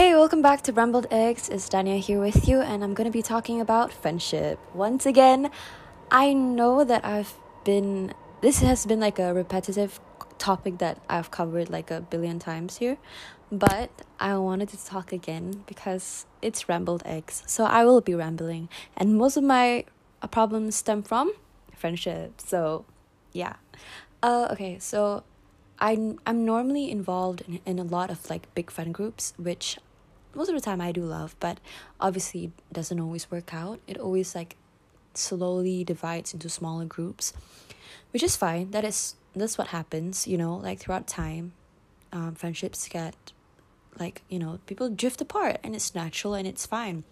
Hey, welcome back to Rambled Eggs. It's Dania here with you, and I'm gonna be talking about friendship. Once again, I know that I've been, this has been like a repetitive topic that I've covered like a billion times here, but I wanted to talk again because it's Rambled Eggs. So I will be rambling, and most of my problems stem from friendship. So, yeah. Uh, okay, so I'm I'm normally involved in, in a lot of like big friend groups, which most of the time I do love, but obviously it doesn't always work out. It always like slowly divides into smaller groups, which is fine. That is that's what happens, you know, like throughout time, um, friendships get like, you know, people drift apart and it's natural and it's fine.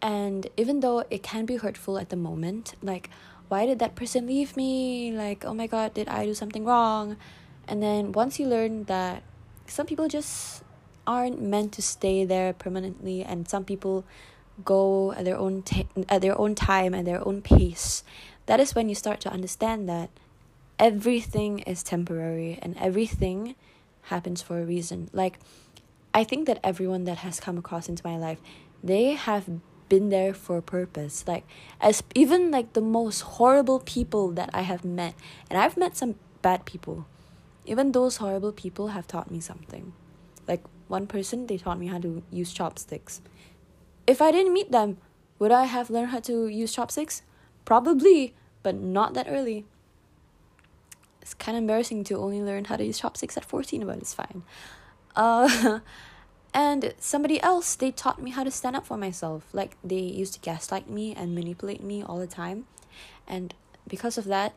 And even though it can be hurtful at the moment, like why did that person leave me? Like, oh my god, did I do something wrong? And then once you learn that some people just aren't meant to stay there permanently and some people go at their own t- at their own time and their own pace. That is when you start to understand that everything is temporary and everything happens for a reason. Like i think that everyone that has come across into my life they have been there for a purpose. Like as even like the most horrible people that i have met and i've met some bad people even those horrible people have taught me something. Like one person, they taught me how to use chopsticks. If I didn't meet them, would I have learned how to use chopsticks? Probably, but not that early. It's kind of embarrassing to only learn how to use chopsticks at 14, but it's fine. Uh, and somebody else, they taught me how to stand up for myself. Like, they used to gaslight me and manipulate me all the time. And because of that,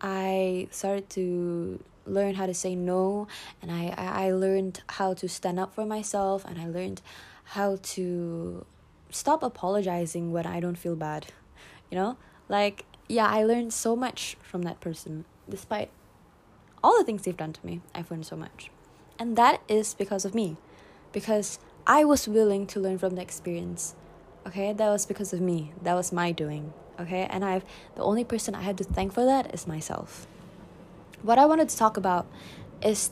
I started to learn how to say no and I, I learned how to stand up for myself and I learned how to stop apologizing when I don't feel bad. You know? Like yeah, I learned so much from that person despite all the things they've done to me. I've learned so much. And that is because of me. Because I was willing to learn from the experience. Okay? That was because of me. That was my doing. Okay? And I've the only person I had to thank for that is myself what I wanted to talk about is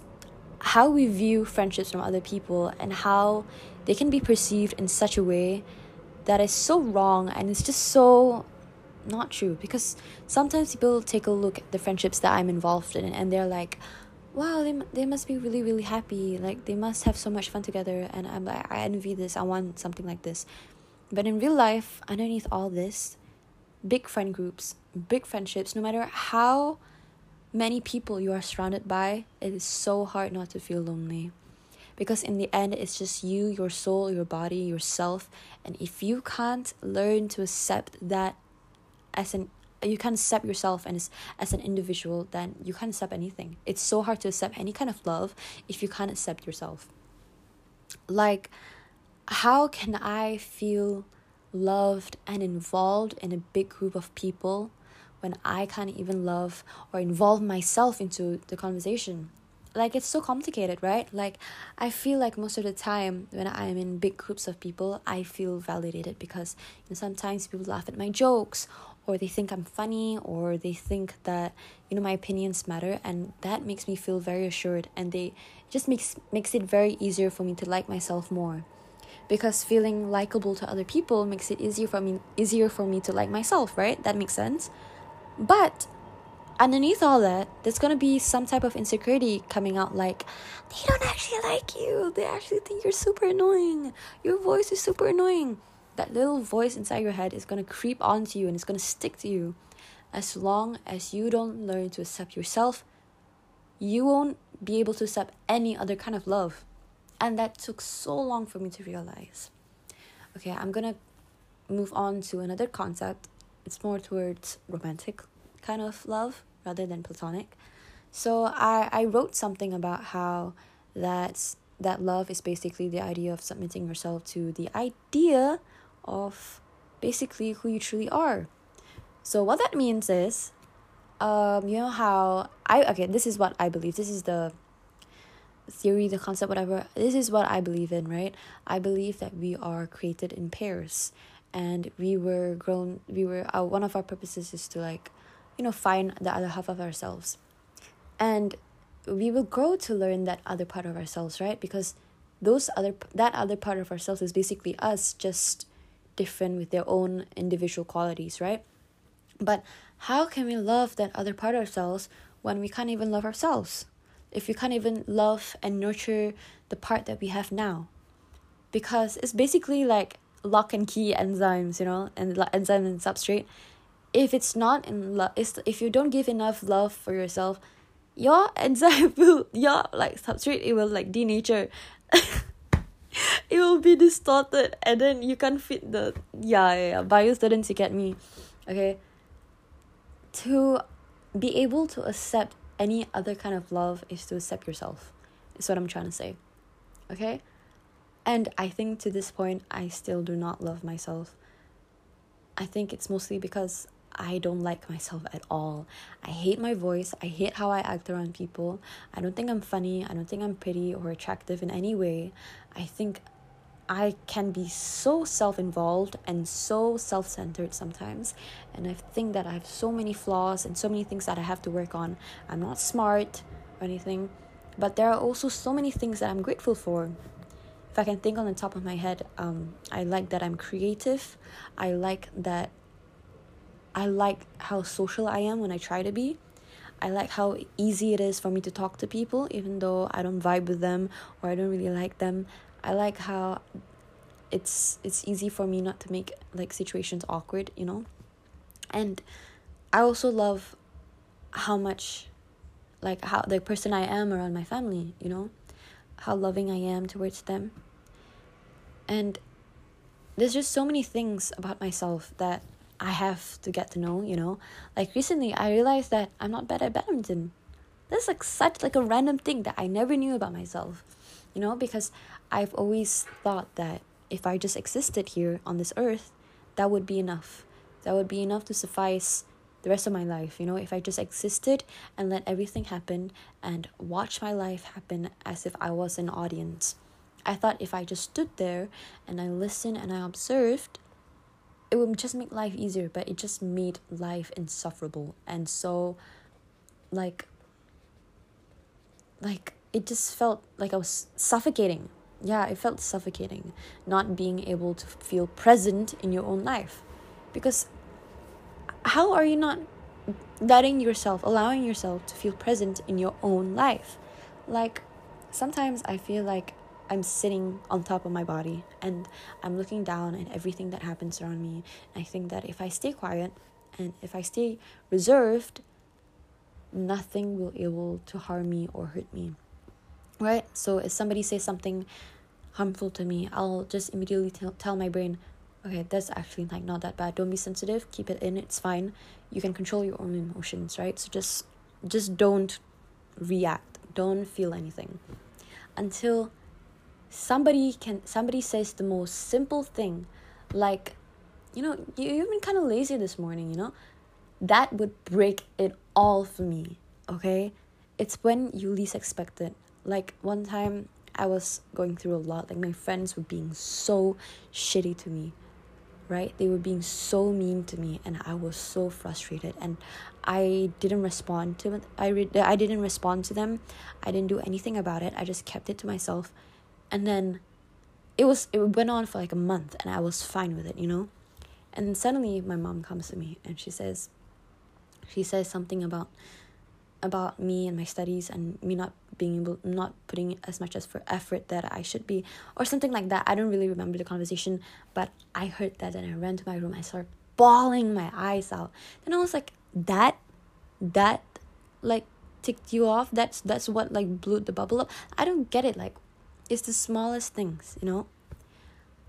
how we view friendships from other people and how they can be perceived in such a way that is so wrong and it's just so not true. Because sometimes people take a look at the friendships that I'm involved in and they're like wow they, they must be really really happy. Like they must have so much fun together. And I'm like I envy this. I want something like this. But in real life underneath all this big friend groups big friendships no matter how many people you are surrounded by, it is so hard not to feel lonely. Because in the end, it's just you, your soul, your body, yourself. And if you can't learn to accept that as an you can't accept yourself and as, as an individual, then you can't accept anything. It's so hard to accept any kind of love if you can't accept yourself. Like, how can I feel loved and involved in a big group of people when I can't even love or involve myself into the conversation. Like it's so complicated, right? Like I feel like most of the time when I'm in big groups of people, I feel validated because you know, sometimes people laugh at my jokes or they think I'm funny or they think that you know my opinions matter and that makes me feel very assured and they just makes makes it very easier for me to like myself more because feeling likable to other people makes it easier for me easier for me to like myself right that makes sense but underneath all that, there's gonna be some type of insecurity coming out like, they don't actually like you. They actually think you're super annoying. Your voice is super annoying. That little voice inside your head is gonna creep onto you and it's gonna stick to you. As long as you don't learn to accept yourself, you won't be able to accept any other kind of love. And that took so long for me to realize. Okay, I'm gonna move on to another concept it's more towards romantic kind of love rather than platonic. So I, I wrote something about how that's that love is basically the idea of submitting yourself to the idea of basically who you truly are. So what that means is um you know how I okay, this is what I believe. This is the theory, the concept, whatever. This is what I believe in, right? I believe that we are created in pairs and we were grown we were uh, one of our purposes is to like you know find the other half of ourselves. And we will grow to learn that other part of ourselves right? Because those other that other part of ourselves is basically us just different with their own individual qualities right? But how can we love that other part of ourselves when we can't even love ourselves? If we can't even love and nurture the part that we have now? Because it's basically like lock and key enzymes you know and enzyme and substrate. If it's not in love if you don't give enough love for yourself your enzyme will your like substrate it will like denature. It will be distorted and then you can't fit the yeah, yeah, yeah. bio students you get me okay? To be able to accept any other kind of love is to accept yourself is what i'm trying to say okay and I think to this point, I still do not love myself. I think it's mostly because I don't like myself at all. I hate my voice. I hate how I act around people. I don't think I'm funny. I don't think I'm pretty or attractive in any way. I think I can be so self involved and so self centered sometimes. And I think that I have so many flaws and so many things that I have to work on. I'm not smart or anything, but there are also so many things that I'm grateful for if I can think on the top of my head, um, I like that I'm creative. I like that I like how social I am when I try to be. I like how easy it is for me to talk to people, even though I don't vibe with them or I don't really like them. I like how it's it's easy for me not to make like situations awkward, you know. And I also love how much like how the person I am around my family, you know, how loving I am towards them. And there's just so many things about myself that I have to get to know, you know? Like recently I realized that I'm not bad at badminton. That's like such like a random thing that I never knew about myself. You know, because I've always thought that if I just existed here on this earth, that would be enough. That would be enough to suffice the rest of my life, you know, if I just existed and let everything happen and watch my life happen as if I was an audience. I thought if I just stood there and I listened and I observed, it would just make life easier, but it just made life insufferable. And so, like, like, it just felt like I was suffocating. Yeah, it felt suffocating not being able to feel present in your own life. Because how are you not letting yourself, allowing yourself to feel present in your own life? Like, sometimes I feel like I'm sitting on top of my body and I'm looking down at everything that happens around me. And I think that if I stay quiet and if I stay reserved, nothing will able to harm me or hurt me. Right? So if somebody says something harmful to me, I'll just immediately tell, tell my brain, okay, that's actually like not that bad. Don't be sensitive. Keep it in. It's fine. You can control your own emotions, right? So just just don't react. Don't feel anything until somebody can somebody says the most simple thing like you know you, you've been kind of lazy this morning you know? That would break it all for me okay? It's when you least expect it. Like one time i was going through a lot like my friends were being so shitty to me right? They were being so mean to me and i was so frustrated and i didn't respond to i re- i didn't respond to them. I didn't do anything about it. I just kept it to myself and then it was it went on for like a month and I was fine with it, you know? And then suddenly my mom comes to me and she says she says something about about me and my studies and me not being able not putting as much as for effort that I should be or something like that. I don't really remember the conversation, but I heard that and I ran to my room. I started bawling my eyes out. Then I was like, that that like ticked you off? That's that's what like blew the bubble up. I don't get it. Like it's the smallest things, you know?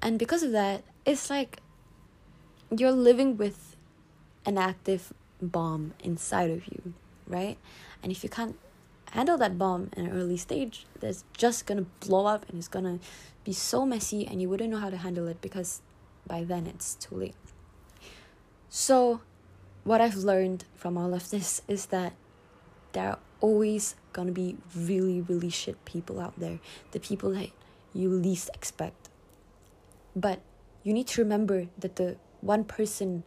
And because of that, it's like you're living with an active bomb inside of you, right? And if you can't handle that bomb in an early stage, that's just gonna blow up and it's gonna be so messy and you wouldn't know how to handle it because by then it's too late. So, what I've learned from all of this is that there are always gonna be really, really shit people out there. The people that you least expect. But you need to remember that the one person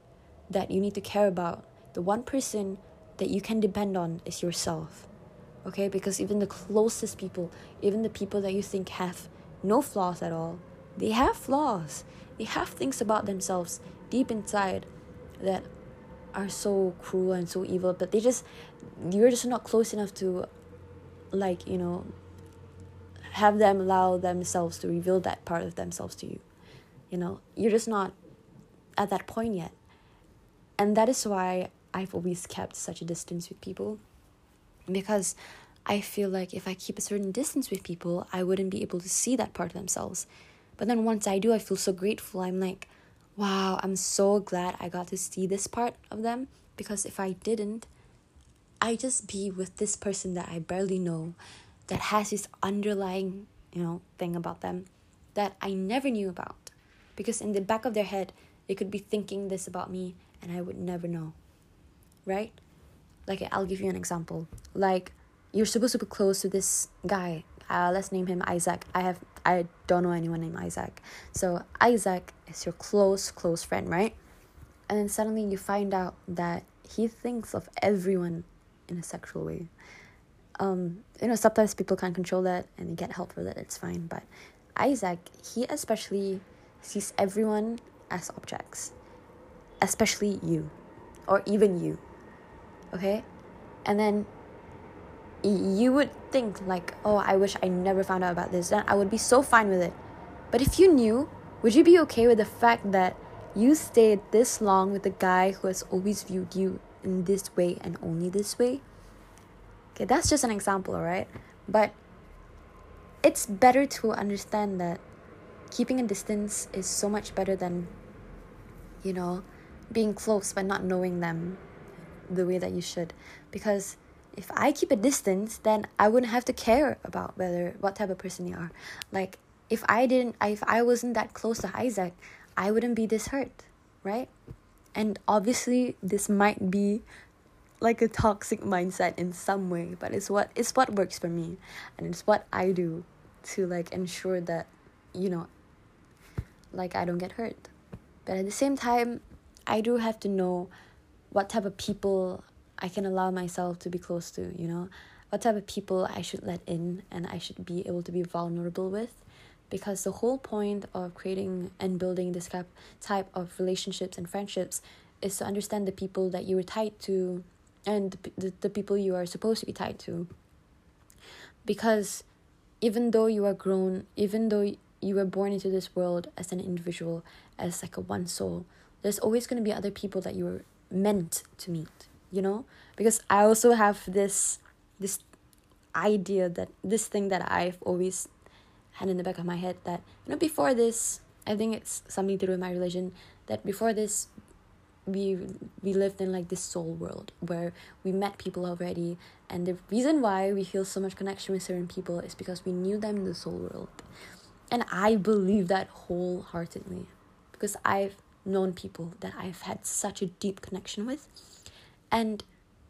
that you need to care about, the one person that you can depend on is yourself. Okay? Because even the closest people, even the people that you think have no flaws at all. They have flaws. They have things about themselves deep inside that are so cruel and so evil, but they just you're just not close enough to like, you know, have them allow themselves to reveal that part of themselves to you. You know, you're just not at that point yet. And that is why I've always kept such a distance with people. Because I feel like if I keep a certain distance with people, I wouldn't be able to see that part of themselves. But then once I do, I feel so grateful. I'm like, wow, I'm so glad I got to see this part of them because if I didn't, I'd just be with this person that I barely know that has this underlying, you know, thing about them that I never knew about. Because in the back of their head, they could be thinking this about me and I would never know. Right? Like I'll give you an example. Like you're supposed to be close to this guy. Uh, let's name him Isaac. I have I don't know anyone named Isaac. So Isaac is your close close friend, right? And then suddenly you find out that he thinks of everyone in a sexual way. Um, you know, sometimes people can't control that and they get help for that, it's fine. But Isaac, he especially sees everyone as objects, especially you, or even you. Okay? And then you would think like oh i wish i never found out about this then i would be so fine with it. But if you knew would you be okay with the fact that you stayed this long with a guy who has always viewed you in this way and only this way? Okay that's just an example alright? But it's better to understand that keeping a distance is so much better than you know being close but not knowing them the way that you should. Because if I keep a distance, then I wouldn't have to care about whether what type of person you are. Like if I didn't, if I wasn't that close to Isaac, I wouldn't be this hurt, right? And obviously, this might be like a toxic mindset in some way, but it's what it's what works for me, and it's what I do to like ensure that, you know, like I don't get hurt. But at the same time, I do have to know what type of people I can allow myself to be close to, you know, what type of people I should let in and I should be able to be vulnerable with. Because the whole point of creating and building this type of relationships and friendships is to understand the people that you are tied to and the, the people you are supposed to be tied to. Because even though you are grown, even though you were born into this world as an individual, as like a one soul, there's always going to be other people that you were meant to meet you know? Because i also have this this idea that this thing that i've always had in the back of my head that you know before this i think it's something to do with my religion that before this we we lived in like this soul world where we met people already. And the reason why we feel so much connection with certain people is because we knew them in the soul world. And i believe that wholeheartedly because i've known people that i've had such a deep connection with and,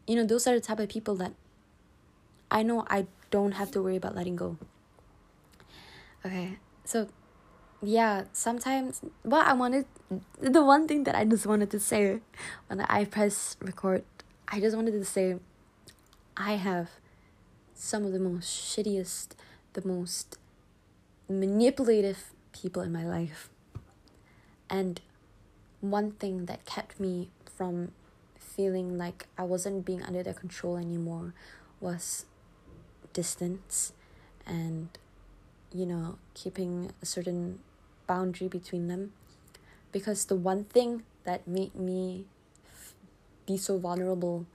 you know, those are the type of people that I know I don't have to worry about letting go. Okay, so yeah, sometimes what I wanted, the one thing that I just wanted to say when I press record, I just wanted to say I have some of the most shittiest, the most manipulative people in my life. And one thing that kept me from feeling like I wasn't being under their control anymore was distance and you know keeping a certain boundary between them. Because the one thing that made me be so vulnerable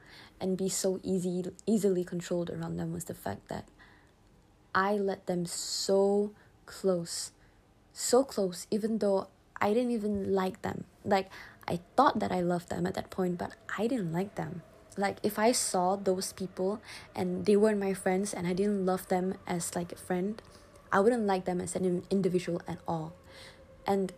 and be so easy easily controlled around them was the fact that I let them so close so close even though I didn't even like them. Like I thought that I loved them at that point, but I didn't like them. Like if I saw those people and they weren't my friends and I didn't love them as like a friend, I wouldn't like them as an individual at all. And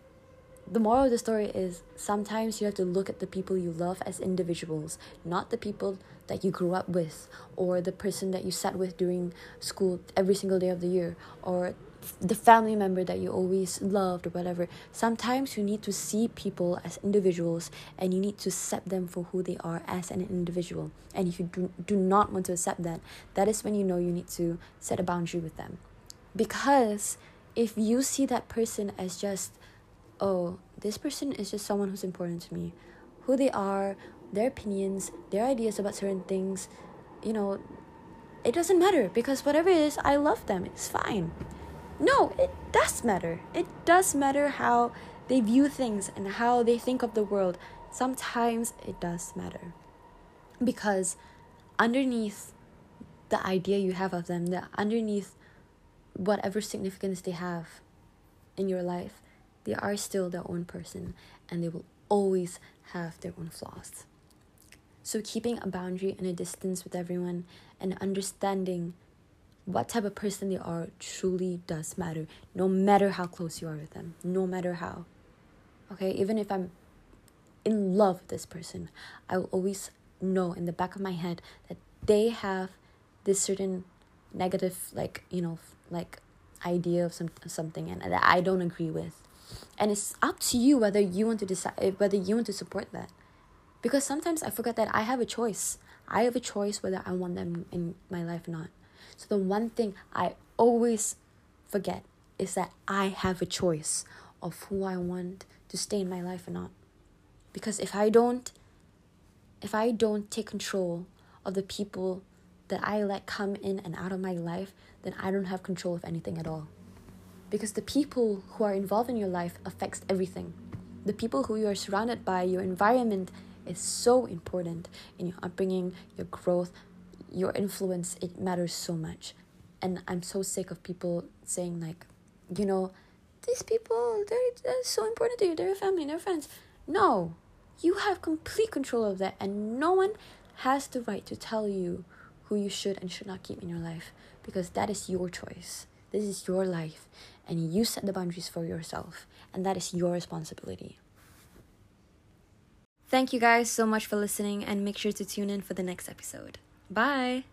the moral of the story is sometimes you have to look at the people you love as individuals, not the people that you grew up with or the person that you sat with during school every single day of the year or the family member that you always loved or whatever. Sometimes you need to see people as individuals and you need to accept them for who they are as an individual. And if you do, do not want to accept that, that is when you know you need to set a boundary with them. Because if you see that person as just, oh, this person is just someone who's important to me, who they are, their opinions, their ideas about certain things, you know, it doesn't matter because whatever it is, I love them. It's fine. No, it does matter. It does matter how they view things and how they think of the world. Sometimes it does matter. Because underneath the idea you have of them, the underneath whatever significance they have in your life, they are still their own person and they will always have their own flaws. So, keeping a boundary and a distance with everyone and understanding what type of person they are truly does matter, no matter how close you are with them, no matter how. Okay, even if I'm in love with this person, I will always know in the back of my head that they have this certain negative, like, you know, like idea of some something and that I don't agree with. And it's up to you whether you want to decide eh, whether you want to support that. Because sometimes I forget that I have a choice. I have a choice whether I want them in my life or not. So the one thing I always forget is that I have a choice of who I want to stay in my life or not. Because if I don't if I don't take control of the people that I let come in and out of my life, then I don't have control of anything at all. Because the people who are involved in your life affects everything. The people who you are surrounded by, your environment is so important in your upbringing, your growth, your influence. It matters so much. And I'm so sick of people saying like, you know, these people they're, they're so important to you. They're your family, they're friends. No, you have complete control of that, and no one has the right to tell you who you should and should not keep in your life because that is your choice. This is your life, and you set the boundaries for yourself, and that is your responsibility. Thank you guys so much for listening, and make sure to tune in for the next episode. Bye!